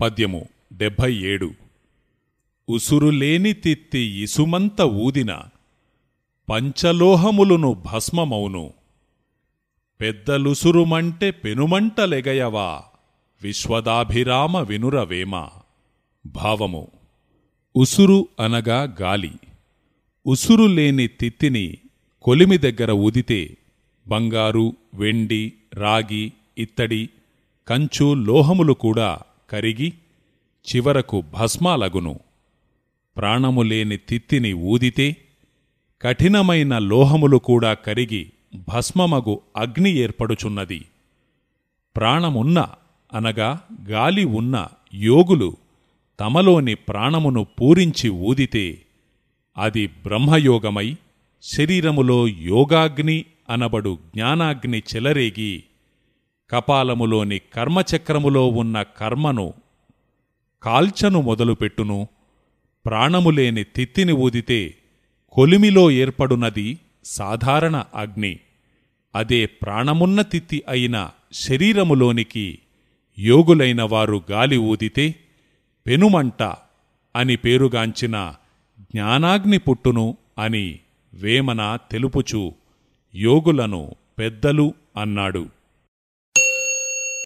పద్యము డెబ్భై ఏడు ఉసురులేని తిత్తి ఇసుమంత ఊదిన పంచలోహములును భస్మమౌను. పెద్దలుసురుమంటే పెనుమంటలెగయవా విశ్వదాభిరామ వినురవేమ. భావము ఉసురు అనగా గాలి. ఉసురు లేని తిత్తిని కొలిమి దగ్గర ఊదితే బంగారు వెండి రాగి ఇత్తడి కంచు లోహములు కూడా కరిగి చివరకు భస్మాలగును. ప్రాణము లేని తిత్తిని ఊదితే కఠినమైన లోహములు కూడా కరిగి భస్మమగు అగ్ని ఏర్పడుచున్నది. ప్రాణమున్న అనగా గాలి ఉన్న యోగులు తమలోని ప్రాణమును పూరించి ఊదితే అది బ్రహ్మయోగమై శరీరములో యోగాగ్ని అనబడు జ్ఞానాగ్ని చెలరేగి కపాలములోని కర్మచక్రములో ఉన్న కర్మను కాల్చను మొదలుపెట్టును ప్రాణములేని తిత్తిని ఊదితే కొలిమిలో ఏర్పడునది సాధారణ అగ్ని. అదే ప్రాణమున్న తిత్తి అయిన శరీరములోనికి యోగులైన వారు గాలి ఊదితే పెనుమంట అని పేరుగాంచిన జ్ఞానాగ్ని పుట్టును అని వేమన తెలుపుచు యోగులను పెద్దలు అన్నాడు.